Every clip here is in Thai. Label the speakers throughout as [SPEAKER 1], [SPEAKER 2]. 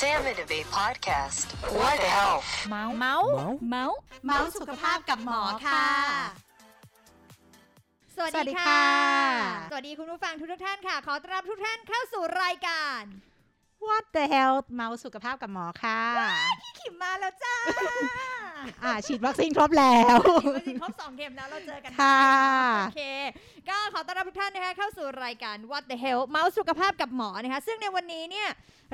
[SPEAKER 1] Sam and Abe podcast. What the hell?
[SPEAKER 2] เมาส์เมาส์เมาส์
[SPEAKER 3] เมาส์สุขภาพกับหมอค่ะ
[SPEAKER 2] สวัส
[SPEAKER 3] สวัสดี
[SPEAKER 2] ดี
[SPEAKER 3] ค่ะ
[SPEAKER 2] ค่ะ สวัสดีคุณผู้ฟังทุกทุกๆท่านค่ะ ขอต้อนรับทุกท่านเข้าสู่รายการ
[SPEAKER 3] What the hell เมาส์สุขภาพกับหมอค่ะ
[SPEAKER 2] พี่ขิมมาแล้วจ้า
[SPEAKER 3] อ่าฉีดวัคซีนครบแล้ว
[SPEAKER 2] วัคซีนครบสองเข็มแล้วเราเจอกัน
[SPEAKER 3] ค่ะ
[SPEAKER 2] โอเค ก็ขอต้อนรับทุกท่านนะคะเข้าสู่รายการ What the hell เมาส์สุขภาพกับหมอนะคะ ซึ่งในวันนี้เนี่ย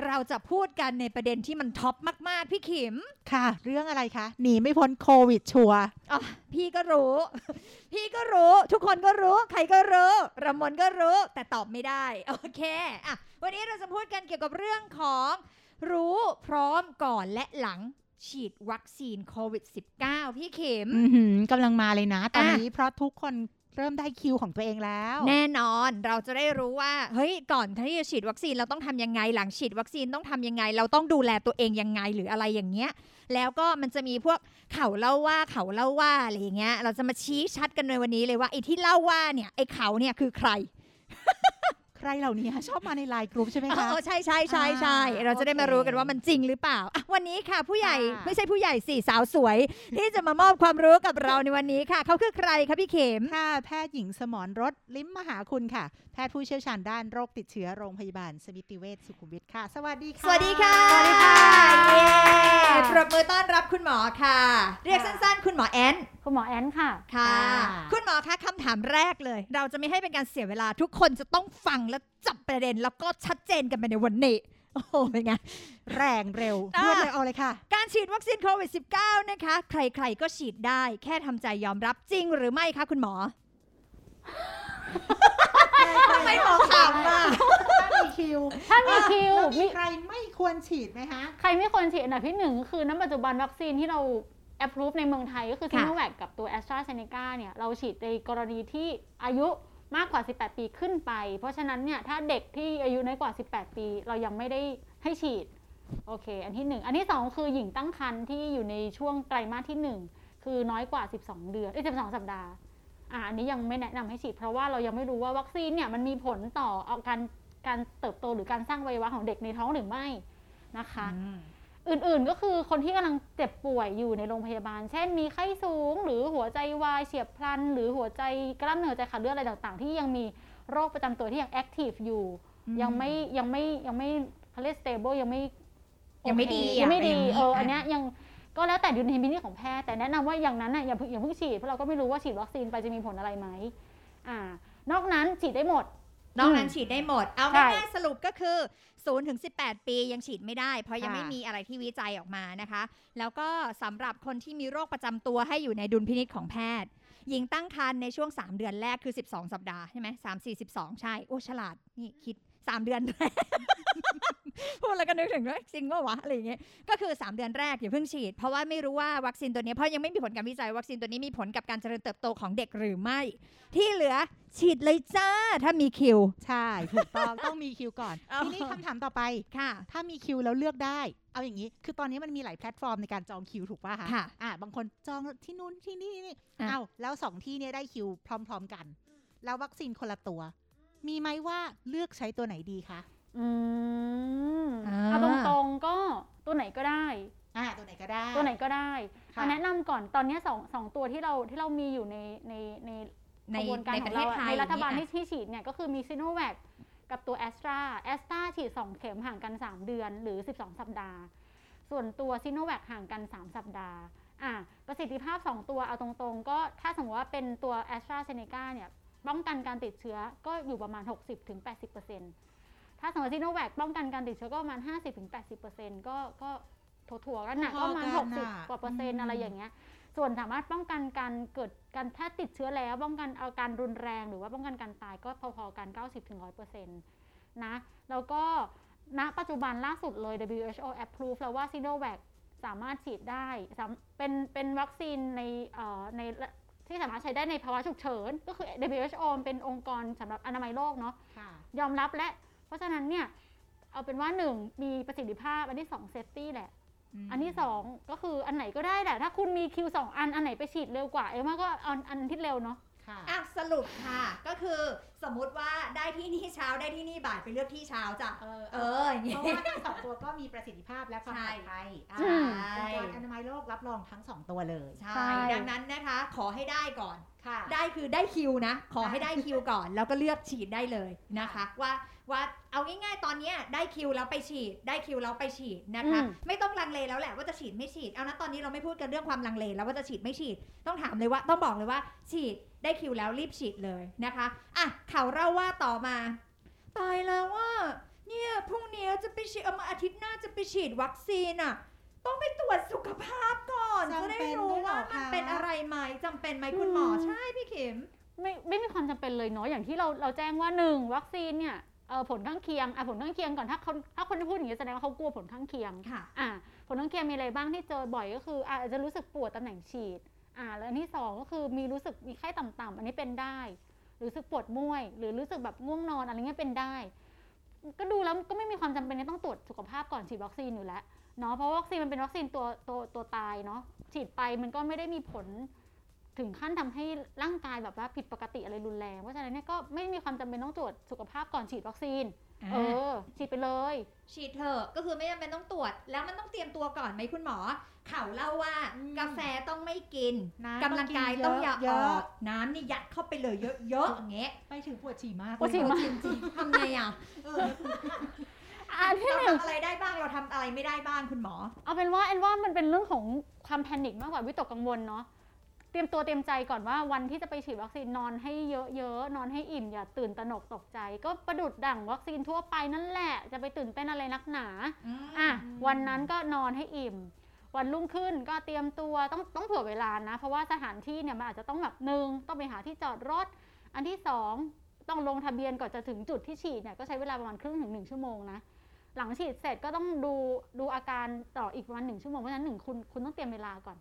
[SPEAKER 2] เราจะพูดกันในประเด็นที่มัน top มาก ๆ พี่เข็ม
[SPEAKER 3] ค่ะ เรื่องอะไรคะ หนีไม่พ้นโควิดชัวร์
[SPEAKER 2] อ๋อพี่ก็รู้ พี่ก็รู้ ทุกคนก็รู้ ใครก็รู้รมนก็รู้ แต่ตอบไม่ได้ โอเค อะ วันนี้เราจะพูดกันเกี่ยวกับเรื่องของรู้พร้อมก่อนและหลังฉีดวัคซีนโควิด -19 พี่เข็ม
[SPEAKER 3] อื้อหือกำลังมาเลยนะ ตอน
[SPEAKER 2] อะ
[SPEAKER 3] นี้เพราะทุกคน เริ่มได้คิวของตัวเองแล้ว
[SPEAKER 2] แน่นอนเราจะได้รู้ว่า เฮ้ยก่อนที่จะฉีดวัคซีนเราต้องทำยังไงหลังฉีดวัคซีนต้องทำยังไง เราต้องดูแลตัวเองยังไงหรืออะไรอย่างเงี้ย แล้วก็มันจะมีพวกเขาเล่าว่าเขาเล่าว่าอะไรอย่างเงี้ย เราจะมาชี้ชัดกันในวันนี้เลยว่าไอ้ที่เล่าว่าเนี่ยไอ้เขาเนี่ยคือใคร
[SPEAKER 3] รเหล่านี้ชอบมาในไลน์กลุ่มใช่ไหม
[SPEAKER 2] เอ
[SPEAKER 3] คะ
[SPEAKER 2] อใช่ใช่ใช่ใช่
[SPEAKER 3] อ่า
[SPEAKER 2] เราจะได้มา
[SPEAKER 3] โอเค
[SPEAKER 2] รู้กันว่ามันจริงหรือเปล่าอะวันนี้ค่ะผู้ใหญ่
[SPEAKER 3] ค่ะ
[SPEAKER 2] ไม่ใช่ผู้ใหญ่สี่สาวสวย ที่จะมามอบความรู้กับเราในวันนี้ค่ะ เขาคือใครคะพี่เข็ม
[SPEAKER 3] ค่ะแพทย์หญิงสมรรถลิ้มมหาคุณค่ะแพทย์ผู้เชี่ยวชาญด้านโรคติดเชื้อโรงพยาบาลสมิติเวชสุขุมวิทค่ะ สวัสดีค่ะ
[SPEAKER 2] สวัสดีค่ะ
[SPEAKER 3] สวัสดีค่ะ
[SPEAKER 2] เย้ปรบมือต้อนรับคุณหมอค่ะ เรียกสั้นๆ คุณหมอแอน
[SPEAKER 4] คุณหมอแอนค่ะ
[SPEAKER 2] ค่ะ
[SPEAKER 3] ค่ะ
[SPEAKER 2] คุณหมอคะคำถามแรกเลย เราจะไม่ให้เป็นการเสียเวลาทุกคนจะต้องฟังและจับประเด็น แล้วก็ชัดเจนกันไปในวันนี้โอ้โหเป็นไง
[SPEAKER 3] แรงเร็ว
[SPEAKER 2] อะ
[SPEAKER 3] รวดเลยเอาเลยค่ะ
[SPEAKER 2] การฉีดวัคซีนโควิด -19 นะคะ ใครๆก็ฉีดได้ แค่ทำใจยอมรับจริงหรือไม่คะคุณหมอ ทำไมหมอขำอะ
[SPEAKER 3] ถ้ามีคิว
[SPEAKER 4] ถ้ามีคิว
[SPEAKER 3] แล้วมี
[SPEAKER 4] มี
[SPEAKER 3] ใครไม่ควรฉีดไหมคะ
[SPEAKER 4] ใครไม่ควรฉีดอันดับที่หนึ่งก็คือน้ำปัจจุบันวัคซีนที่เรา approve ในเมืองไทยก็คือ
[SPEAKER 2] ค่ะ
[SPEAKER 4] ซีโนแวคกับตัว a s t r a z เซ e c a เนี่ย เราฉีดในกรณีที่อายุมากกว่า 18 ปีขึ้นไป เพราะฉะนั้นเนี่ย ถ้าเด็กที่อายุน้อยกว่า 18 ปี เรายังไม่ได้ให้ฉีด โอเค อันที่หนึ่งอันที่สองคือหญิงตั้งครรภ์ที่อยู่ในช่วงไตรมาสที่หนึ่งคือน้อยกว่า 12 เดือนเอ้ย12 สัปดาห์ อ่าอันนี้ยังไม่แนะนำให้ฉีดเพราะว่าเรายังไม่รู้ว่าวัคซีนเนี่ยมันมีผลต่อเอาการการเติบโตหรือการสร้างอวัยวะของเด็กในท้องหรือไม่นะคะ อื่นๆก็คือคนที่กำลังเจ็บป่วยอยู่ในโรงพยาบาล เช่นมีไข้สูง หรือหัวใจวายเฉียบพลัน หรือหัวใจกล้ามเนื้อหัวใจขาดเลือดอะไรต่างๆ ที่ยังมีโรคประจำตัวที่ยังแอคทีฟอยู่ ยังไม่ยังไม่ยังไม่เขาเรียก stable ยังไม่
[SPEAKER 2] ยังไม่ดี
[SPEAKER 4] โอเค
[SPEAKER 2] อะ
[SPEAKER 4] ยังไม่ดี
[SPEAKER 2] อย่างนี้
[SPEAKER 4] เออ
[SPEAKER 2] อะ
[SPEAKER 4] อันเนี้ยยัง ก็แล้วแต่ดุลพินิจของแพทย์แต่แนะนำว่าอย่างนั้นน่ะอย่าเพิ่งอย่าเพิ่งฉีดเพราะเราก็ไม่รู้ว่าฉีดวัคซีนไปจะมีผลอะไรไหมอ่านอกนั้นฉีดได้หมด
[SPEAKER 2] นอกนั้นฉีดได้หมด เอา
[SPEAKER 4] ใช่
[SPEAKER 2] ง่ายๆสรุปก็คือ0ถึง18 ปียังฉีดไม่ได้ เพราะยัง
[SPEAKER 3] ค่ะ
[SPEAKER 2] ไม่มีอะไรที่วิจัยออกมานะคะ แล้วก็สำหรับคนที่มีโรคประจำตัวให้อยู่ในดุลพินิจของแพทย์ หญิงตั้งครรภ์ในช่วง 3 เดือนแรกคือ 12 สัปดาห์ใช่ไหมสามสี่สิบสองใช่ โอ้ฉลาด นี่คิด 3เดือนแรกพูดแล้วก็นึกถึงว่าจริงว่าวะอะไรอย่างเงี้ยก็คือ 3 เดือนแรกอย่าเพิ่งฉีด เพราะว่าไม่รู้ว่าวัคซีนตัวนี้เพราะยังไม่มีผลการวิจัยวัคซีนตัวนี้มีผลกับการเจริญเติบโตของเด็กหรือไม่ ที่เหลือฉีดเลยจ้า ถ้ามีคิว
[SPEAKER 3] ใช่ถูกต้องต้องมีคิวก่อน
[SPEAKER 2] เอา
[SPEAKER 3] ทีนี้คำถามต่อไป
[SPEAKER 2] ค่ะ
[SPEAKER 3] ถ้ามีคิวแล้วเลือกได้เอาอย่างนี้ คือตอนนี้มันมีหลายแพลตฟอร์มในการจองคิวถูกป่ะคะ
[SPEAKER 2] ค่ะ
[SPEAKER 3] อ่าบางคนจองที่นู่นที่นี่นี่
[SPEAKER 2] อะ
[SPEAKER 3] เอาแล้วสองที่เนี่ยได้คิวพร้อม ๆกัน แล้ววัคซีนคนละตัว มีไหมว่าเลือกใช้ตัวไหนดีคะ
[SPEAKER 4] อืม
[SPEAKER 2] อ่า
[SPEAKER 4] เอาตรงๆก็ตัวไหนก็ได้
[SPEAKER 3] อ่าตัวไหนก็ได้
[SPEAKER 4] ตัวไหนก็ได้
[SPEAKER 3] ค่ะ
[SPEAKER 4] เอาแนะนำก่อนตอนเนี้ยสองสองตัวที่เราที่เรามีอยู่ในในใน
[SPEAKER 2] ใน
[SPEAKER 4] กระบวนการ
[SPEAKER 2] ใน
[SPEAKER 4] ของ
[SPEAKER 2] ระเท
[SPEAKER 4] เราอะ
[SPEAKER 2] ไทย
[SPEAKER 4] ในรัฐบาล
[SPEAKER 2] นี่
[SPEAKER 4] ที่ที่ฉีดเนี่ยก็คือมีซีโนแวคกับตัวแอสตราแอสตราฉีด 2 เข็มห่างกัน 3 เดือนหรือ 12 สัปดาห์ ส่วนตัวซีโนแวคห่างกัน 3 สัปดาห์อะประสิทธิภาพ 2 ตัวเอาตรงๆ ก็ถ้าสมมติว่าเป็นตัวแอสตราเซเนกาเนี่ย ป้องกันการติดเชื้อก็อยู่ประมาณ 60-80%ถ้าสมมติซีโนแวคป้องกันการติดเชื้อก็ประมาณ 50-80%ก็ก็ถั่วๆกันหนักก็ประมาณ
[SPEAKER 3] พอๆกันน่ะ
[SPEAKER 4] 60กว่าเปอร์เซ็นต์
[SPEAKER 3] อืม
[SPEAKER 4] อะไรอย่างเงี้ย ส่วนสามารถป้องกันการเกิดการถ้าติดเชื้อแล้วป้องกันอาการรุนแรงหรือว่าป้องกันการตายก็พอๆกัน 90-100%นะแล้วก็ณปัจจุบันล่าสุดเลย WHO approve แล้วว่า Sinovac สามารถฉีดได้สามเป็นเป็นวัคซีนในเอ่อใน ที่สามารถใช้ได้ในภาวะฉุกเฉิน ก็คือ WHO เป็นองค์กรสำหรับอนามัยโลกเนาะ
[SPEAKER 3] ค่ะ
[SPEAKER 4] ยอมรับและ เพราะฉะนั้นเนี่ย เอาเป็นว่า1มีประสิทธิภาพ อันที่2 safety แหละ
[SPEAKER 3] ม
[SPEAKER 4] อันที่2ก็คืออันไหนก็ได้แหละ ถ้าคุณมีคิวสองอัน อันไหนไปฉีดเร็วกว่า เอ็มว่าก็เอาอันที่เร็วเนาะ
[SPEAKER 3] ค่ะ
[SPEAKER 2] อะสรุปค่ะ ก็คือสมมุติว่าได้ที่นี่เช้าได้ที่นี่บ่ายไปเลือกที่เช้าจ้ะ
[SPEAKER 3] เออ
[SPEAKER 2] เอออย่าง
[SPEAKER 3] เพ
[SPEAKER 2] งี้
[SPEAKER 3] ราะว่าทั้งสองตัวก็มีประสิทธิภาพและความปลอดภัยอ่า
[SPEAKER 2] ใช่
[SPEAKER 3] องค์กรอนามัยโลกรับรองทั้งสองตัวเลย
[SPEAKER 2] ใช่
[SPEAKER 4] ใช่
[SPEAKER 2] ดังนั้นนะคะ ขอให้ได้ก่อน
[SPEAKER 3] ค่ะ
[SPEAKER 2] ได้คือได้คิวนะ ขอให้ได้คิวก่อน แล้วก็เลือกฉีดได้เลยนะคะ ว่า ว่าเอาง่ายๆ ตอนเนี้ยได้คิวแล้วไปฉีด ได้คิวแล้วไปฉีดนะคะ
[SPEAKER 4] อืม
[SPEAKER 2] ไม่ต้องลังเลแล้วแหละว่าจะฉีดไม่ฉีด เอานะตอนนี้เราไม่พูดกันเรื่องความลังเลแล้วว่าจะฉีดไม่ฉีด ต้องถามเลยว่าต้องบอกเลยว่า ฉีดได้คิวแล้วรีบฉีดเลยนะคะอะข่าวเล่าว่าต่อมา ตายแล้วว่าเนี่ยพรุ่งนี้จะไปฉีดเอามาอาทิตย์หน้าจะไปฉีดวัคซีนอะต้องไปตรวจสุขภาพก่อนจะ
[SPEAKER 3] จำ
[SPEAKER 2] ได้
[SPEAKER 3] เป็น
[SPEAKER 2] รู้
[SPEAKER 3] ด้วยเหรอ
[SPEAKER 2] ว่ามัน
[SPEAKER 3] คะ
[SPEAKER 2] เป็นอะไรไหมจำเป็นไหมคุณหมอใช่พี่เข็ม
[SPEAKER 4] ไม่ไม่มีความจำเป็นเลยเนาะอย่างที่เราเราแจ้งว่าหนึ่งวัคซีนเนี่ยเอ่อ ผลข้างเคียงอะผลข้างเคียงก่อนถ้าคนถ้าคนที่พูดอย่างนี้แสดงว่าเขากลัวผลข้างเคียง
[SPEAKER 2] ค่ะ
[SPEAKER 4] อ่าผลข้างเคียงมีอะไรบ้างที่เจอบ่อยก็คืออาจจะรู้สึกปวดตำแหน่งฉีดอ่าแล้วอันที่สองก็คือมีรู้สึกมีไข้ต่ำๆอันนี้เป็นได้หรือรู้สึกปวดเมื่อย หรือรู้สึกแบบง่วงนอนอะไรเงี้ยเป็นได้ ก็ดูแล้วก็ไม่มีความจำเป็นที่ต้องตรวจสุขภาพก่อนฉีดวัคซีนอยู่แล้วเนาะเพราะว่าวัคซีนมันเป็นวัคซีนตัวตัวตัวตายเนาะฉีดไปมันก็ไม่ได้มีผล ถึงขั้นทำให้ร่างกายแบบว่าผิดปกติอะไรรุนแรง เพราะฉะนั้นเนี่ยก็ไม่มีความจำเป็นต้องตรวจสุขภาพก่อนฉีดวัคซีน เออ ฉีดไปเลย
[SPEAKER 2] ฉีดเถอะ ก็คือไม่จำเป็นต้องตรวจ แล้วมันต้องเตรียมตัวก่อนไหมคุณหมอ เขาเล่าว่า
[SPEAKER 3] อืม
[SPEAKER 2] กาแฟต้องไม่กิน
[SPEAKER 3] น้ำ
[SPEAKER 2] กำลังกายต้องอย่า
[SPEAKER 3] เย
[SPEAKER 2] อ
[SPEAKER 3] อะ
[SPEAKER 2] อก น้ำนี่ยัดเข้าไปเลยเยอะๆอย่างเงี้ย
[SPEAKER 3] ไปถึงปวดฉี่มาก
[SPEAKER 4] ปวดฉี่มาก
[SPEAKER 3] จริง
[SPEAKER 2] ทำไงอะ
[SPEAKER 3] ๆเออ
[SPEAKER 4] อันที่
[SPEAKER 2] เรา
[SPEAKER 4] หนึ่ง
[SPEAKER 2] ทำอะไรได้บ้างเราทำอะไรไม่ได้บ้างคุณหมอ
[SPEAKER 4] เอาเป็นว่าแอนว่ามันเป็นเรื่องของความแพนิคมากกว่าวิตกกังวลเนาะ เตรียมตัวเตรียมใจก่อนว่าวันที่จะไปฉีดวัคซีนนอนให้เยอะๆ นอนให้อิ่มอย่าตื่นตระหนกตกใจ ก็ประดุดดั่งวัคซีนทั่วไปนั่นแหละ จะไปตื่นเต้นอะไรนักหนาอะวันนั้นก็นอนให้อิ่ม วันรุ่งขึ้นก็เตรียมตัวต้องต้องเผื่อเวลานะ เพราะว่าสถานที่เนี่ยมันอาจจะต้องแบบหนึ่งต้องไปหาที่จอดรถ อันที่สองต้องลงทะเบียนก่อนจะถึงจุดที่ฉีดเนี่ยก็ใช้เวลาประมาณครึ่งถึงหนึ่งชั่วโมงนะหลังฉีดเสร็จก็ต้องดูดูอาการต่ออีกประมาณหนึ่งชั่วโมงเพราะฉะนั้นหนึ่งคุณคุณต้องเตรียมเวลาก่อน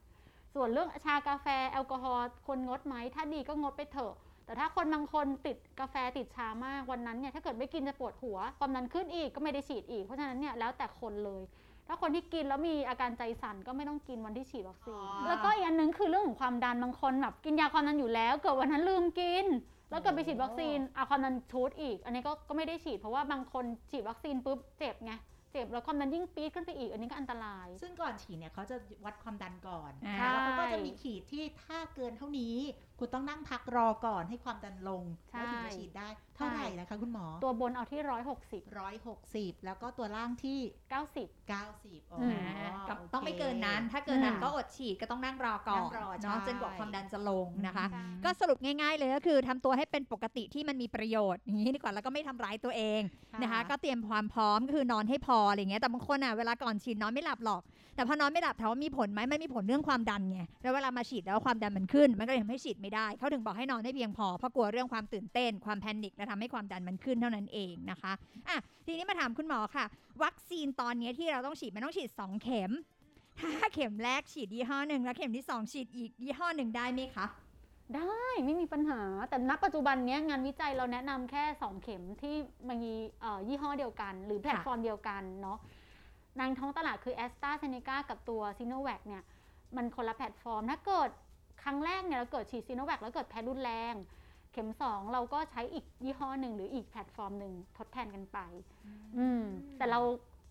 [SPEAKER 4] ส่วนเรื่องชากาแฟแอลกอฮอล์คนงดไหม ถ้าดีก็งดไปเถอะ แต่ถ้าคนบางคนติดกาแฟติดชามากวันนั้นเนี่ยถ้าเกิดไม่กินจะปวดหัวความดันขึ้นอีกก็ไม่ได้ฉีดอีก เพราะฉะนั้นเนี่ยแล้วแต่คนเลย ถ้าคนที่กินแล้วมีอาการใจสั่นก็ไม่ต้องกินวันที่ฉีดวัคซีน
[SPEAKER 2] อ๋อ
[SPEAKER 4] แล้วก็อีกอันหนึงคือเรื่องของความดันบางคนแบบกินยาความดันอยู่แล้ว เกิดวันนั้นลืมกิน แล้วเกิดไปฉีดวัคซีนเอาความดันชูดอีก อันนี้ก็ก็ไม่ได้ฉีด เพราะว่าบางคนฉีดวัคซีนปุ๊บเจ็บไง เจ็บแล้วความดันยิ่งปี๊ดขึ้นไปอีก อันนี้ก็อันตราย
[SPEAKER 3] ซึ่งก่อนฉีดเนี่ยเขาจะวัดความดันก่อน
[SPEAKER 2] อ่า
[SPEAKER 3] แล้วเขาก็จะมีขีดที่ถ้าเกินเท่านี้คุณต้องนั่งพักรอก่อนให้ความดันลง
[SPEAKER 4] ใช่
[SPEAKER 3] แล้วถึงจะฉีดได้ เท่าไหร่นะคะคุณหมอ
[SPEAKER 4] ตัวบนเอาที่ร้อยหกสิบ
[SPEAKER 3] ร้อยหกสิบแล้วก็ตัวล่างที่
[SPEAKER 4] เก้าสิบ
[SPEAKER 3] เก้าสิบอ๋อ
[SPEAKER 4] อืม
[SPEAKER 2] อ่าก็
[SPEAKER 3] โเค
[SPEAKER 2] ต้องไม่เกินนั้น ถ้าเกินนั้น
[SPEAKER 4] อืม
[SPEAKER 2] ก็อดฉีดก็ต้องนั่งรอก่อน
[SPEAKER 3] นั่งรอ
[SPEAKER 2] เนาะ
[SPEAKER 3] ใช่
[SPEAKER 2] จนกว่าความดันจะลงนะคะ
[SPEAKER 3] อืม
[SPEAKER 2] ก็สรุปง่าย ๆ เลยก็คือทำตัวให้เป็นปกติที่มันมีประโยชน์อย่างนี้ดีกว่าแล้วก็ไม่ทำร้ายตัวเองนะคะ ก็เตรียมความพร้อมก็คือนอนให้พออะไรเงี้ยแต่บางคนอะเวลาก่อนฉีดนอนไม่หลับหรอก แต่พอนอนไม่หลับถามว่ามีผลไหมไมันมีผลเรื่องความดันไงแล้วเวลามาฉีดแล้วความดันมันขึ้น มันก็เลยทำให้ฉีดไม่ได้เขาถึงบอกให้นอนให้เพียงพอเพราะกลัวเรื่องความตื่นเต้น ความแพนิคและทำให้ความดันมันขึ้นเท่านั้นเองนะคะอะทีนี้มาถามคุณหมอค่ะ วัคซีนตอนนี้ที่เราต้องฉีดมันต้องฉีด 2 เข็ม ถ้าเข็มแรกฉีดยี่ห้อหนึ่งแล้วเข็มที่ 2 ฉีดอีกยี่ห้อหนึ่งได้ไหมคะ
[SPEAKER 4] ได้ไม่มีปัญหาแต่ณปัจจุบันนี้งานวิจัยเราแนะนำแค่ 2 เข็มที่มียี่ห้อเดียวกัน หรือแพลตฟอร์มเดียวกันเนาะ ในท้องตลาดคือ a s t r a z เซ e c a กับตัว s i n o v a c เนี่ยมันคนละแพลตฟอร์ม ถ้าเกิดครั้งแรกเนี่ยเราเกิดฉีด s i n o v a c แล้วเกิดแพ้รุนแรง เข็ม 2 เราก็ใช้อีกยี่ห้อหนึ่งหรืออีกแพลตฟอร์มหนึ่งทดแทนกันไป อืมแต่เรา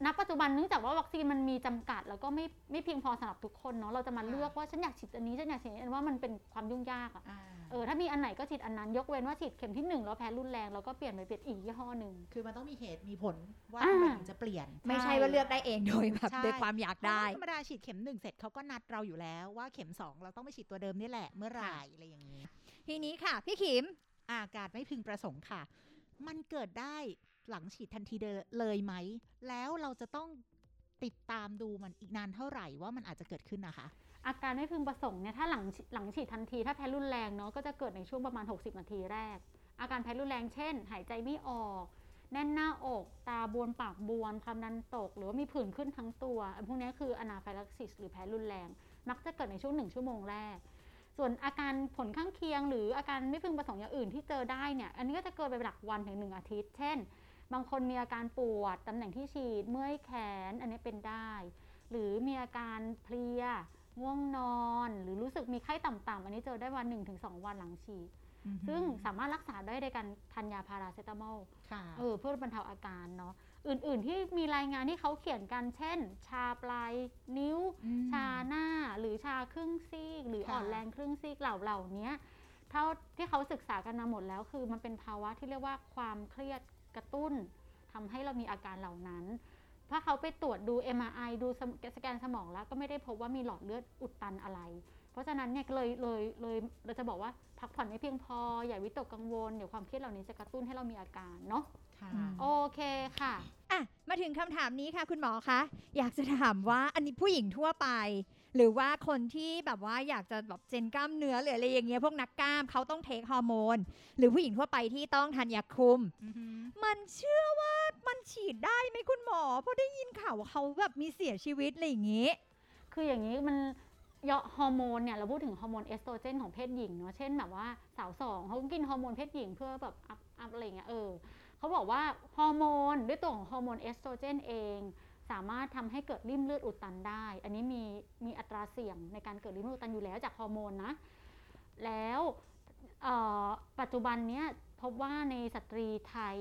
[SPEAKER 4] ณปัจจุบันเนื่องจากว่าวัคซีนมันมีจำกัด แล้วก็ไม่ไม่เพียงพอสำหรับทุกคนเนาะเราจะมาเลือกว่าฉันอยากฉีดอันนี้ฉันอยากฉีดอันนว่ามันเป็นความยุ่งยากอะ
[SPEAKER 3] อ่า
[SPEAKER 4] เออถ้ามีอันไหนก็ฉีดอันนั้น ยกเว้นว่าฉีดเข็มที่หนึ่งแล้วแพ้รุนแรงเราก็เปลี่ยนไปเป็นอีกยี่ห้อหนึ่ง
[SPEAKER 3] คือมันต้องมีเหตุมีผลว่า
[SPEAKER 4] อ่า
[SPEAKER 3] ทำไมถึงจะเปลี่ยน
[SPEAKER 2] ไม่ใช่ว่าเลือกได้เองโดยแบบ
[SPEAKER 3] ใช่
[SPEAKER 2] ด้วยความอยากได้
[SPEAKER 3] เพราะว่าธรรมดาฉีดเข็มหนึ่งเสร็จเขาก็นัดเราอยู่แล้วว่าเข็มสองเราต้องไปฉีดตัวเดิมนี่แหละเมื่อไหร่อะไรอย่างนี้
[SPEAKER 2] ทีนี้ค่ะ พี่ขิม
[SPEAKER 3] อาการไม่พึงประสงค์ค่ะ มันเกิดได้หลังฉีดทันทีเดเลยไหม แล้วเราจะต้องติดตามดูมันอีกนานเท่าไหร่ว่ามันอาจจะเกิดขึ้นนะคะ
[SPEAKER 4] อาการไม่พึงประสงค์เนี่ยถ้าหลังหลังฉีดทันที ถ้าแพ้รุนแรงเนาะก็จะเกิดในช่วงประมาณ 60 นาทีแรก อาการแพ้รุนแรงเช่น หายใจไม่ออก แน่นหน้าอก ตาบวมปากบวมความดันตก หรือว่ามีผื่นขึ้นทั้งตัวอันพวกนี้คืออนาไฟลักซิสหรือแพ้รุนแรง มักจะเกิดในช่วงหนึ่งชั่วโมงแรก ส่วนอาการผลข้างเคียง หรืออาการไม่พึงประสงค์อย่างอื่นที่เจอได้เนี่ยอันนี้ก็จะเกิดไปหลักวันถึงหนึ่งอาทิตย์ เช่น บางคนมีอาการปวดตำแหน่งที่ฉีดเมื่อยแขนอันนี้เป็นได้ หรือมีอาการเพลีย ง่วงนอน หรือรู้สึกมีไข้ต่ำๆอันนี้เจอได้วัน1-2วันหลังฉีด
[SPEAKER 3] อือหือ
[SPEAKER 4] ซึ่งสามารถรักษาได้โดยการทานยาพาราเซตามอล
[SPEAKER 3] ค่ะ
[SPEAKER 4] เออเพื่อบรรเทาอาการเนาะอื่นๆที่มีรายงานที่เขาเขียนกันเช่น ชาปลายนิ้ว
[SPEAKER 3] ม
[SPEAKER 4] ชาหน้าหรือชาครึ่งซีก หรือ
[SPEAKER 3] ค่ะ
[SPEAKER 4] อ่อนแรงครึ่งซีกเหล่าเหล่านี้เท่าที่เขาศึกษากันมาหมดแล้วคือมันเป็นภาวะที่เรียกว่าความเครียดกระตุ้นทำให้เรามีอาการเหล่านั้น ถ้าเขาไปตรวจดู MRI ดูสสแกนสมองแล้วก็ไม่ได้พบว่ามีหลอดเลือดอุดตันอะไร เพราะฉะนั้นเนี่ยเลยเลยเลยเราจะบอกว่าพักผ่อนไม่เพียงพอ อย่าวิตกกังวล เดี๋ยวความเครียดเหล่านี้จะกระตุ้นให้เรามีอาการเนาะ
[SPEAKER 3] ค่ะ
[SPEAKER 2] อืม
[SPEAKER 4] โอเคค่ะ
[SPEAKER 2] อะ มาถึงคำถามนี้ค่ะ คุณหมอคะ อยากจะถามว่าอันนี้ผู้หญิงทั่วไป หรือว่าคนที่แบบว่าอยากจะแบบเจนกล้ามเนื้อหรืออะไรอย่างเงี้ยพวกนักกล้ามเขาต้องเทคฮอร์โมน หรือผู้หญิงทั่วไปที่ต้องทานยาคุม
[SPEAKER 3] อือหือ
[SPEAKER 2] มันเชื่อว่ามันฉีดได้ไหมคุณหมอ เพราะได้ยินข่าวว่าเขาแบบมีเสียชีวิตอะไรอย่างงี้
[SPEAKER 4] คืออย่างนี้มันยาฮอร์โมนเนี่ยเราพูดถึงฮอร์โมนเอสโตรเจนของเพศหญิงเนาะเช่นแบบว่าสาวสองเขากินฮอร์โมนเพศหญิงเพื่อแบบ up up อะไรอย่างเงี้ยเออเขาบอกว่าฮอร์โมนด้วยตัวของฮอร์โมนเอสโตรเจนเอง สามารถทำให้เกิดลิ่มเลือดอุดตันได้ อันนี้มีมีอัตราเสี่ยงในการเกิดลิ่มเลือดอุดตันอยู่แล้วจากฮอร์โมนนะ แล้วปัจจุบันเนี้ยพบว่าในสตรีไทย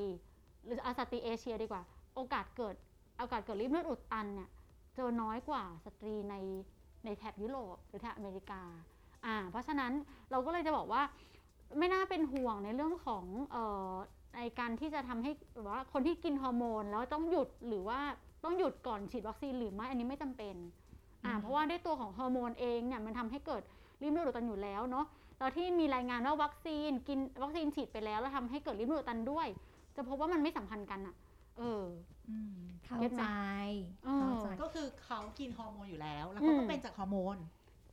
[SPEAKER 4] หรือเอาสตรีเอเชียดีกว่า โอกาสเกิดโอกาสเกิดลิ่มเลือดอุดตันเนี่ยเจอน้อยกว่าสตรีในในแถบยุโรปหรือแถบอเมริกาอ่าเพราะฉะนั้นเราก็เลยจะบอกว่าไม่น่าเป็นห่วงในเรื่องของออในการที่จะทำให้ว่าคนที่กินฮอร์โมนแล้วต้องหยุดหรือว่า ต้องหยุดก่อนฉีดวัคซีนหรือไม่อันนี้ไม่จำเป็นอ่า
[SPEAKER 3] อืม
[SPEAKER 4] เพราะว่าด้วยตัวของฮอร์โมนเองเนี่ยมันทำให้เกิดริ่มเลือดอุดตันอยู่แล้วเนาะแล้วที่มีรายงานว่าวัคซีนกินวัคซีนฉีดไปแล้วแล้วทำให้เกิดริ่มเลือดอุดตันด้วย จะพบว่ามันไม่สัมพันธ์กันอะเออ
[SPEAKER 3] อืม
[SPEAKER 2] เข้า
[SPEAKER 4] get ไหม
[SPEAKER 2] ใจ
[SPEAKER 4] เออ
[SPEAKER 2] เข้าใจ
[SPEAKER 3] ก็คือเขากินฮอร์โมนอยู่แล้ว แล้วเขาก็
[SPEAKER 4] อืม
[SPEAKER 3] เป็นจากฮอร์โมน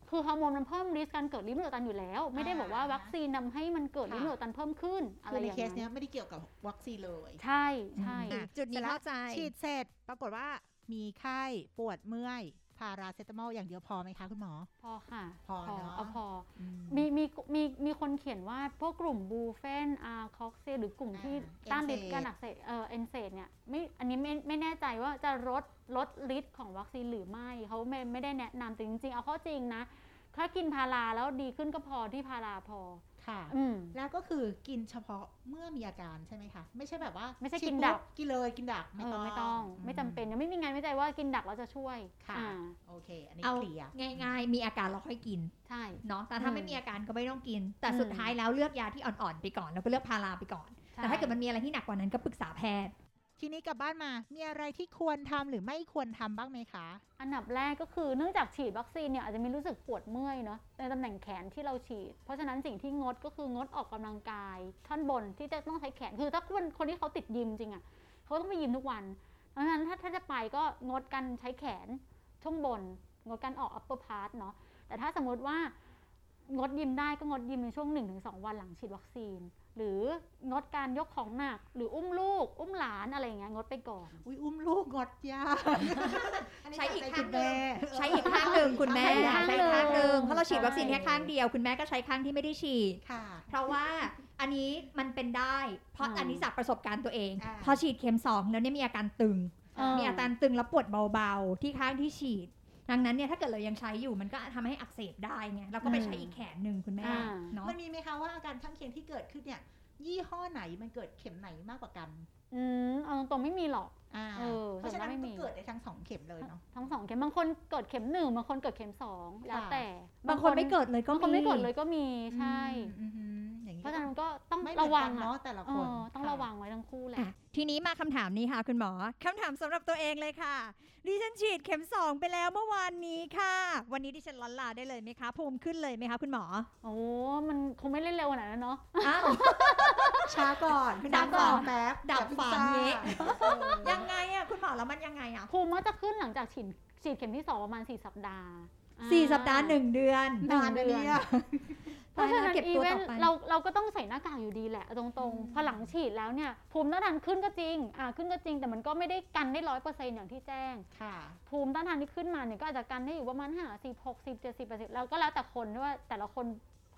[SPEAKER 4] คือฮอร์โมนมันเพิ่ม risk การเกิดลิ่มเลือดอุดตันอยู่แล้ว ไม่ได้บอกว่า
[SPEAKER 3] อ่า
[SPEAKER 4] วัคซีนทำให้มันเกิด
[SPEAKER 3] ค่ะ
[SPEAKER 4] ริ่มเลือดอุดตันเพิ่มขึ้นอะไร
[SPEAKER 3] คือ
[SPEAKER 4] อ
[SPEAKER 3] ในอ
[SPEAKER 4] ย่าง
[SPEAKER 3] เคสนั้นเนี้ย
[SPEAKER 4] น
[SPEAKER 3] ไม่ได้เกี่ยวกับวัคซีนเลย
[SPEAKER 4] ใช่ใช่
[SPEAKER 2] อะจุดนี้เข้าใจ
[SPEAKER 3] ฉีดเสร็จปรากฏว่ามีไข้ปวดเมื่อยพาราเซตามอลอย่างเดียวพอไหมคะคุณหมอ
[SPEAKER 4] พอค่ะ
[SPEAKER 3] พอเนอะ
[SPEAKER 4] เอาพอ
[SPEAKER 3] อื
[SPEAKER 4] มีมีมีมีคนเขียนว่าพวกกลุ่มบูเฟน Arcoxia หรือกลุ่มที่
[SPEAKER 3] อ่า
[SPEAKER 4] ต้านฤท
[SPEAKER 3] NSAID
[SPEAKER 4] ธิ์การอักเสบเออเอนเซดเนี่ยไม่อันนี้ไม่ไม่แน่ใจว่าจะลด ลดฤทธิ์ของวัคซีนหรือไม่เขาไม่ไม่ได้แนะนำแต่จริงๆ เอาเข้าจริงนะ ถ้ากินพาราแล้วดีขึ้นก็พอที่พาราพอ
[SPEAKER 3] ค่ะ
[SPEAKER 4] อืม
[SPEAKER 3] แล้วก็คือกินเฉพาะเมื่อมีอาการใช่ไหมคะ ไม่ใช่แบบว่า
[SPEAKER 4] ไม่ใช่
[SPEAKER 3] ฉี
[SPEAKER 4] ด
[SPEAKER 3] ปุ๊
[SPEAKER 4] บกิ
[SPEAKER 3] นดักเลยกินดัก
[SPEAKER 4] เออไม่
[SPEAKER 3] ต้
[SPEAKER 4] อ
[SPEAKER 3] ง
[SPEAKER 4] ไม่ต้อง ไม่จำเป็นยังไม่มีงานวิจัยว่ากินดักแล้วจะช่วย
[SPEAKER 3] ค่ะ
[SPEAKER 4] อ่า
[SPEAKER 3] โอเค อันนี้
[SPEAKER 2] เอา
[SPEAKER 3] เคลียร์
[SPEAKER 2] ง่ายๆ มีอาการเราค่อยกิน
[SPEAKER 4] ใช่
[SPEAKER 2] เนาะแต่ถ้า
[SPEAKER 4] อืม
[SPEAKER 2] ไม่มีอาการก็ไม่ต้องกิน แต่
[SPEAKER 4] อืม
[SPEAKER 2] สุดท้ายแล้วเลือกยาที่อ่อนๆไปก่อนแล้วก็เลือกพาราไปก่อน
[SPEAKER 4] ใช่
[SPEAKER 2] แต่ถ้าเกิดมันมีอะไรที่หนักกว่านั้นก็ปรึกษาแพทย์
[SPEAKER 3] ทีนี้กลับบ้านมา มีอะไรที่ควรทำหรือไม่ควรทำบ้างไหมคะ
[SPEAKER 4] อันดับแรกก็คือเนื่องจากฉีดวัคซีนเนี่ยอาจจะมีรู้สึกปวดเมื่อยเนาะในตำแหน่งแขนที่เราฉีด เพราะฉะนั้นสิ่งที่งดก็คืองดออกกำลังกาย ท่อนบนที่จะต้องใช้แขนคือถ้าคนคนที่เขาติดยิมจริงอะ่ะเขาต้องไปยิมทุกวัน เพราะฉะนั้นถ้าถ้าจะไปก็งดการใช้แขนช่วงบน งดการออก upper part เนาะแต่ถ้าสมมติว่างดยิมได้ก็งดยิมในช่วง 1-2 วันหลังฉีดวัคซีน หรืองดการยกของหนัก หรืออุ้มลูก อุ้มหลานอะไรอย่างเงี้ยงดไปก่อน
[SPEAKER 3] อุ้ยอุ้มลูกงดยา
[SPEAKER 2] ใช้อีก
[SPEAKER 3] นนี้
[SPEAKER 2] ข้าง
[SPEAKER 3] คุณแม่
[SPEAKER 2] ใช้อีกข้างหนึ่งคุณแม่
[SPEAKER 4] ใช้อีกข้าง
[SPEAKER 2] ใช้อีกข้างหนึ่ง
[SPEAKER 4] หนึ่ง
[SPEAKER 2] เพราะเราฉีดวัคซีน
[SPEAKER 4] ใช่
[SPEAKER 2] แค่ข้างเดียว คุณแม่ก็ใช้ข้างที่ไม่ได้ฉีด
[SPEAKER 3] ค่ะ
[SPEAKER 2] เพราะว่าอันนี้มันเป็นได้ เพราะ
[SPEAKER 4] อืม
[SPEAKER 2] อันนี้จากประสบการณ์ตัวเอง
[SPEAKER 3] อ่า
[SPEAKER 2] พอฉีดเข็มสองแล้วเนี่ยมีอาการตึง
[SPEAKER 4] เออ
[SPEAKER 2] มีอาการตึงแล้วปวดเบาๆ ที่ข้างที่ฉีด ดังนั้นเนี่ยถ้าเกิดเรายังใช้อยู่มันก็ทำให้อักเสบได้ไงเราก็ไปใช้อีกแขนหนึ่งคุณแม่
[SPEAKER 4] อ่า
[SPEAKER 2] เนาะ
[SPEAKER 3] มันมีไหมคะว่าอาการข้างเคียงที่เกิดขึ้นเนี่ย ยี่ห้อไหนมันเกิดเข็มไหนมากกว่ากัน
[SPEAKER 4] อืมเอาตรงๆไม่มีหรอก
[SPEAKER 3] อ่า
[SPEAKER 4] เออ
[SPEAKER 3] เพราะฉะนั้น
[SPEAKER 4] ส่วนมากไม่มี
[SPEAKER 3] ก็เกิดได้ทั้งสองเข็มเลยเนาะ
[SPEAKER 4] ทั้งสองเข็มบางคนเกิดเข็มหนึ่งบางคนเกิดเข็มสองแล้ว
[SPEAKER 3] ค่ะ
[SPEAKER 4] แต่
[SPEAKER 2] บางคนไม่เกิดเลยก็
[SPEAKER 4] บางคนไม่เกิดเลยก็มีใช่
[SPEAKER 3] อืมอืมอย่างนี้
[SPEAKER 4] เพราะฉะนั้นก็ต้อง
[SPEAKER 3] ไม่เหมื
[SPEAKER 4] ระ
[SPEAKER 3] อน
[SPEAKER 4] วั
[SPEAKER 3] กั
[SPEAKER 4] ง
[SPEAKER 3] น
[SPEAKER 4] อะ
[SPEAKER 3] เนาะแต่ละ
[SPEAKER 4] เอ
[SPEAKER 3] คน
[SPEAKER 4] อต้อง
[SPEAKER 3] ค่
[SPEAKER 4] ระวังไว้ทั้งคู่แหละ
[SPEAKER 2] อะทีนี้มาคำถามนี้ค่ะคุณหมอคำถามสำหรับตัวเองเลยค่ะ ดิฉันฉีดเข็มสองไปแล้วเมื่อวานนี้ค่ะ วันนี้ดิฉันลันลาได้เลยไหมคะภูมิขึ้นเลยไหมคะคุณหมอ
[SPEAKER 4] โอ้ มันคงไม่เล่นเร็วขนาดนั้นเนาะ
[SPEAKER 2] อ้าว
[SPEAKER 3] ช้าก่อน
[SPEAKER 2] ช้าก่อน
[SPEAKER 3] แป๊บ
[SPEAKER 2] ดับ
[SPEAKER 3] อย่าเพิ่
[SPEAKER 2] ฝัน
[SPEAKER 3] ซ่า
[SPEAKER 2] งี้
[SPEAKER 3] เออ
[SPEAKER 2] ยังไงอะคุณหมอแล้วมันยังไงอะ
[SPEAKER 4] ภูมิมันจะขึ้นหลังจากฉีดฉีดเข็มที่สองประมาณสี่สัปดาห์อ่
[SPEAKER 2] สี่สัปดาห์หนึ่งเดือน
[SPEAKER 3] นานนะเนี่ย
[SPEAKER 4] เพราะฉะนั้น
[SPEAKER 2] เก็บ
[SPEAKER 4] อี
[SPEAKER 2] ตัว
[SPEAKER 4] เว
[SPEAKER 2] ต่
[SPEAKER 4] น
[SPEAKER 2] อไป
[SPEAKER 4] เราเราก็ต้องใส่หน้ากากอยู่ดีแหละตรง
[SPEAKER 3] อืม
[SPEAKER 4] ๆพอหลังฉีดแล้วเนี่ยภูมิต้านทานขึ้นก็จริงอ่าขึ้นก็จริง แต่มันก็ไม่ได้กันได้ร้อยเปอร์เซ็นต์อย่างที่แจ้ง
[SPEAKER 3] ค่ะ
[SPEAKER 4] ภูมิต้านทานที่ขึ้นมาเนี่ยก็อาจจะกันได้อยู่ประมาณห้าสิบหกสิบเจ็ดสิบเปอร์เซ็นต์แล้วก็แล้วแต่คนด้วยว่าแต่ละคน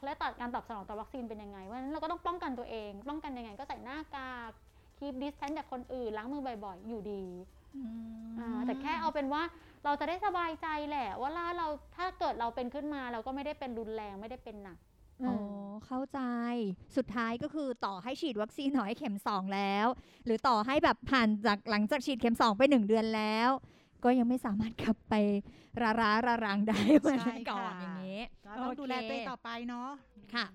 [SPEAKER 4] และตัดการตอบสนองต่อวัคซีนเป็นยังไงเพราะฉะนั้นเราก็ต้องป้องกันตัวเอง ป้องกันยังไงก็ใส่หน้ากากคีบดิสแทนจากคนอื่นล้างมือบ่อยๆ อยู่ดีอ่าแต่แค่เอาเป็นว่าเราจะได้สบายใจแหละ ว่าถ้าเราถ้าเกิดเราเป็นขึ้นมาเราก็ไม่ได้เป็นรุนแรงไม่ได้เป็นหนัก อื
[SPEAKER 2] อ๋อ
[SPEAKER 4] ม
[SPEAKER 2] เข้าใจสุดท้ายก็คือต่อให้ฉีดวัคซีนหน่อยเข็ม2แล้ว หรือต่อให้แบบผ่านจากหลังจากฉีดเข็ม2ไป1เดือนแล้ว ก็ยังไม่สามารถกลับไปราราระรังได้เหมือน
[SPEAKER 3] ใช่
[SPEAKER 2] ก่อน
[SPEAKER 3] ค่ะ
[SPEAKER 2] อย่างนี้
[SPEAKER 3] ก็ต้องดูแลตัวเองต่อไปเนาะ
[SPEAKER 2] ค่ะ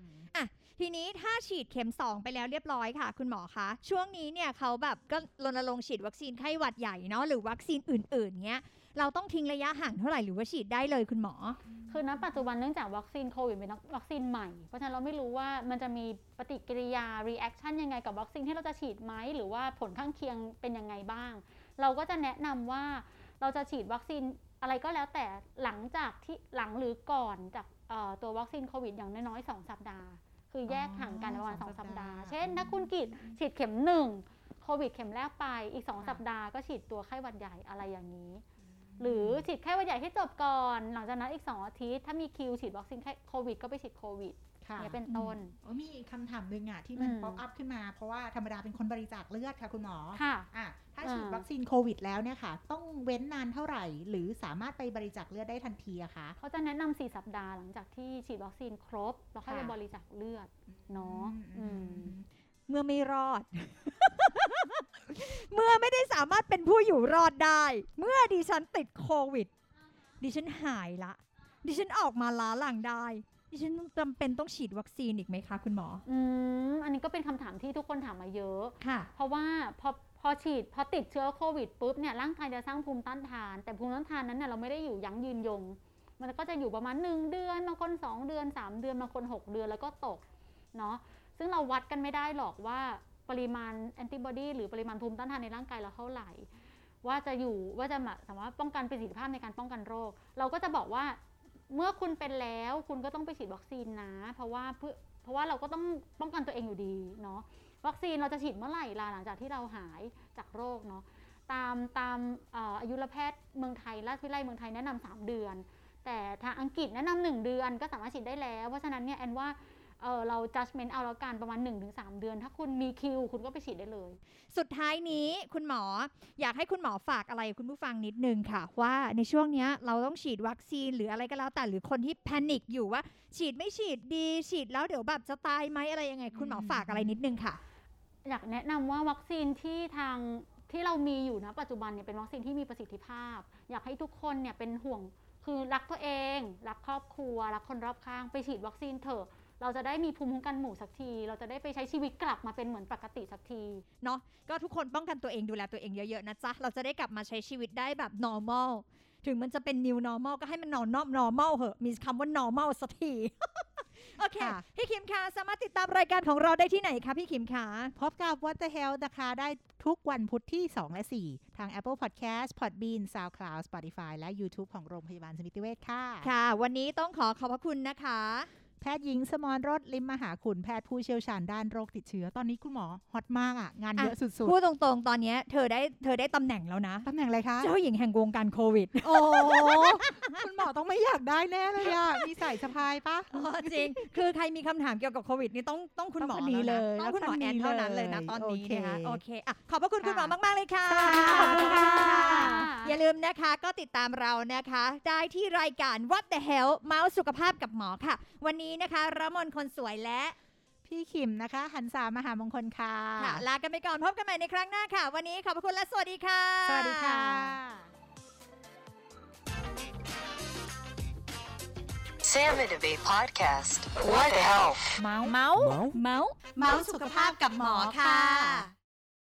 [SPEAKER 2] ทีนี้ถ้าฉีดเข็ม 2 ไปแล้วเรียบร้อยค่ะ คุณหมอคะช่วงนี้เนี่ยเขาแบบก็รณรงค์ฉีดวัคซีนไข้หวัดใหญ่เนาะหรือวัคซีนอื่นๆเนี้ย เราต้องทิ้งระยะห่างเท่าไหร่หรือว่าฉีดได้เลยคุณหมอ
[SPEAKER 4] คือณปัจจุบันเนื่องจากวัคซีนโควิดเป็นวัคซีนใหม่ เพราะฉะนั้นเราไม่รู้ว่ามันจะมีปฏิกิริยา reaction ยังไงกับวัคซีนที่เราจะฉีดไหมหรือว่าผลข้างเคียงเป็นยังไงบ้าง เราก็จะแนะนำว่าเราจะฉีดวัคซีนอะไรก็แล้วแต่หลังจากที่หลังหรือก่อนจากเอ่อตัววัคซีนโควิดอย่างน้อยๆ2สัปดาห์ คือแยกห่างกันประมาณ
[SPEAKER 3] สอง
[SPEAKER 4] 2
[SPEAKER 3] สั
[SPEAKER 4] สั
[SPEAKER 3] ป
[SPEAKER 4] ป
[SPEAKER 3] ดา
[SPEAKER 4] ดา
[SPEAKER 3] ห์
[SPEAKER 4] ห์ เช่นถ้าคุณกรีดฉีดเข็มหนึ่งโควิดเข็มแรกไปอีก2
[SPEAKER 3] ค่ะ
[SPEAKER 4] สัปดาห์ก็ฉีดตัวไข้หวัดใหญ่อะไรอย่างนี้ หรือฉีดไข้หวัดใหญ่ให้จบก่อน หลังจากนั้นอีก 2 อาทิตย์ ถ้ามีคิวฉีดวัคซีนไข้โควิดก็ไปฉีดโควิด
[SPEAKER 3] ค่ะ
[SPEAKER 4] เนี่ยเป็นต้น
[SPEAKER 3] โอ้มีคำถามหนึ่งอะที่มัน
[SPEAKER 4] อืม
[SPEAKER 3] pop up ขึ้นมา เพราะว่าธรรมดาเป็นคนบริจาคเลือดค่ะคุณหมอ
[SPEAKER 4] ค่ะ
[SPEAKER 3] อะถ้าฉีด
[SPEAKER 4] อ่า
[SPEAKER 3] วัคซีนโควิดแล้วเนี่ยค่ะ ต้องเว้นนานเท่าไหร่ หรือสามารถไปบริจาคเลือดได้ทันทีอะคะ
[SPEAKER 4] เขาจะแนะนำ4สัปดาห์หลังจากที่ฉีดวัคซีนครบ แล้วค่อยไป
[SPEAKER 3] ค่ะ
[SPEAKER 4] บริจาคเลือดเนาะ
[SPEAKER 3] อื
[SPEAKER 4] อื
[SPEAKER 3] ม
[SPEAKER 4] ม
[SPEAKER 2] เมื่อไม่รอด เมื่อไม่ได้สามารถเป็นผู้อยู่รอดได้ เมื่อดิฉันติดโควิด ดิฉันหายละ ดิฉันออกมาล้าหลังได้ ดิฉันจำเป็นต้องฉีดวัคซีนอีกไหมคะคุณหมอ
[SPEAKER 4] อืมอันนี้ก็เป็นคำถามที่ทุกคนถามมาเยอะ
[SPEAKER 2] ค่ะ
[SPEAKER 4] เพราะว่าพอพอฉีดพอติดเชื้อโควิดปุ๊บเนี่ยร่างกายจะสร้างภูมิต้านทาน แต่ภูมิต้านทานนั้นเนี่ยเราไม่ได้อยู่ยั้งยืนยง มันก็จะอยู่ประมาณ 1 เดือนบางคน 2 เดือน 3 เดือนบางคน 6 เดือนแล้วก็ตกเนาะซึ่งเราวัดกันไม่ได้หรอกว่า ปริมาณแอนติบอดีหรือปริมาณภูมิต้านทานในร่างกายเราเท่าไหร่ ว่าจะอยู่ว่าจะสามารถป้องกันประสิทธิภาพในการป้องกันโรค เราก็จะบอกว่าเมื่อคุณเป็นแล้วคุณก็ต้องไปฉีดวัคซีนนะ เพราะว่าเพื่อเพราะว่าเราก็ต้องป้องกันตัวเองอยู่ดีเนาะวัคซีนเราจะฉีดเมื่อไหร่ล่ะหลังจากที่เราหายจากโรคเนาะตามตามเอ่ออายุรแพทย์เมืองไทยราชวิไลเมืองไทยแนะนำสามเดือน แต่ทางอังกฤษแนะนำหนึ่งเดือนก็สามารถฉีดได้แล้ว เพราะฉะนั้นเนี่ยแอนว่า เออเรา judgment เอาแล้วกันประมาณ 1-3 เดือน ถ้าคุณมีคิว คุณก็ไปฉีดได้เลย
[SPEAKER 2] สุดท้ายนี้คุณหมออยากให้คุณหมอฝากอะไรคุณผู้ฟังนิดนึงค่ะ ว่าในช่วงเนี้ยเราต้องฉีดวัคซีนหรืออะไรก็แล้วแต่หรือคนที่แพนิคอยู่ว่า ฉีดไม่ฉีดดี ฉีดแล้วเดี๋ยวแบบจะตายไหมอะไรยังไง คุณหมอฝากอะไรนิดนึงค่ะ
[SPEAKER 4] อยากแนะนำว่าวัคซีนที่ทางที่เรามีอยู่นะปัจจุบันเนี่ยเป็นวัคซีนที่มีประสิทธิภาพ อยากให้ทุกคนเนี่ยเป็นห่วงคือรักตัวเอง รักครอบครัว รักคนรอบข้างไปฉีดวัคซีนเถอะ เราจะได้มีภูมิคุ้มกันหมู่สักที เราจะได้ไปใช้ชีวิตกลับมาเป็นเหมือนปกติสักที
[SPEAKER 2] เนาะก็ทุกคนป้องกันตัวเองดูแลตัวเองเยอะๆนะจ๊ะเราจะได้กลับมาใช้ชีวิตได้แบบ normal ถึงมันจะเป็น new normal ก็ให้มัน normal normal เหอะมีคำว่า normal สักที โอเค
[SPEAKER 3] ค่ะ
[SPEAKER 2] พี่คิมคะสามารถติดตามรายการของเราได้ที่ไหนคะพี่คิมคะ
[SPEAKER 3] พบกับ What the Health นะคะได้ทุกวันพุธที่ 2 และ 4 ทาง Apple Podcast Podbean SoundCloud Spotify และ YouTube ของโรงพยาบาลสมิติเวชค่ะ
[SPEAKER 2] ค่ะ วันนี้ต้องขอขอบพระคุณนะคะ
[SPEAKER 3] แพทย์หญิงสมรรถลิมมหาขุนแพทย์ผู้เชี่ยวชาญด้านโรคติดเชื้อ ตอนนี้คุณหมอฮอตมากอะ งานเยอะสุด
[SPEAKER 2] พูดตรงๆ ตอนเนี้ยเธอได้เธอได้ตำแหน่งแล้วนะ
[SPEAKER 3] ๆตำแหน่งอะไรคะ
[SPEAKER 2] เจ้าหญิงแห่งวงการโควิด
[SPEAKER 3] โอ้ คุณหมอต้องไม่อยากได้แน่เลยอะ มีสายสะพายปะ
[SPEAKER 2] อ๋อจริง คือใครมีคำถามเกี่ยวกับโควิดนี่ต้องต้องคุณหมอ
[SPEAKER 3] ต้องคนนี้
[SPEAKER 2] แล้วนะ
[SPEAKER 3] เลย
[SPEAKER 2] ต้องคุณหมอ
[SPEAKER 3] ต้องคน
[SPEAKER 2] แอ
[SPEAKER 3] นี้
[SPEAKER 2] นเท่านั้นเลยนะ
[SPEAKER 3] เลย
[SPEAKER 2] ตอนนี้
[SPEAKER 3] โอเค
[SPEAKER 2] นะคะโอเคอะขอบพระคุณคุณหมอ
[SPEAKER 3] ค่ะ
[SPEAKER 2] มากๆเลยค่ะ
[SPEAKER 3] ขอบคุณค่ะ
[SPEAKER 2] อย่าลืมนะคะก็ติดตามเรานะคะ ได้ที่รายการ What the Hell เมาส์สุขภาพกับหมอค่ะ วันนี้นะคะระมนคนสวยและ
[SPEAKER 3] พี่ขิมนะคะ หันสามหามงคลค่ะ
[SPEAKER 2] ค่ะ ลากันไปก่อนพบกันใหม่ในครั้งหน้าค่ะ วันนี้ขอบพระคุณและสวัสดีค่ะ
[SPEAKER 3] สวัสดีค่ะ
[SPEAKER 1] Salmon Debate Podcast. What the health?
[SPEAKER 2] เมาส์เมาส์เมาส์ เมาส์สุขภาพกับหมอค่ะ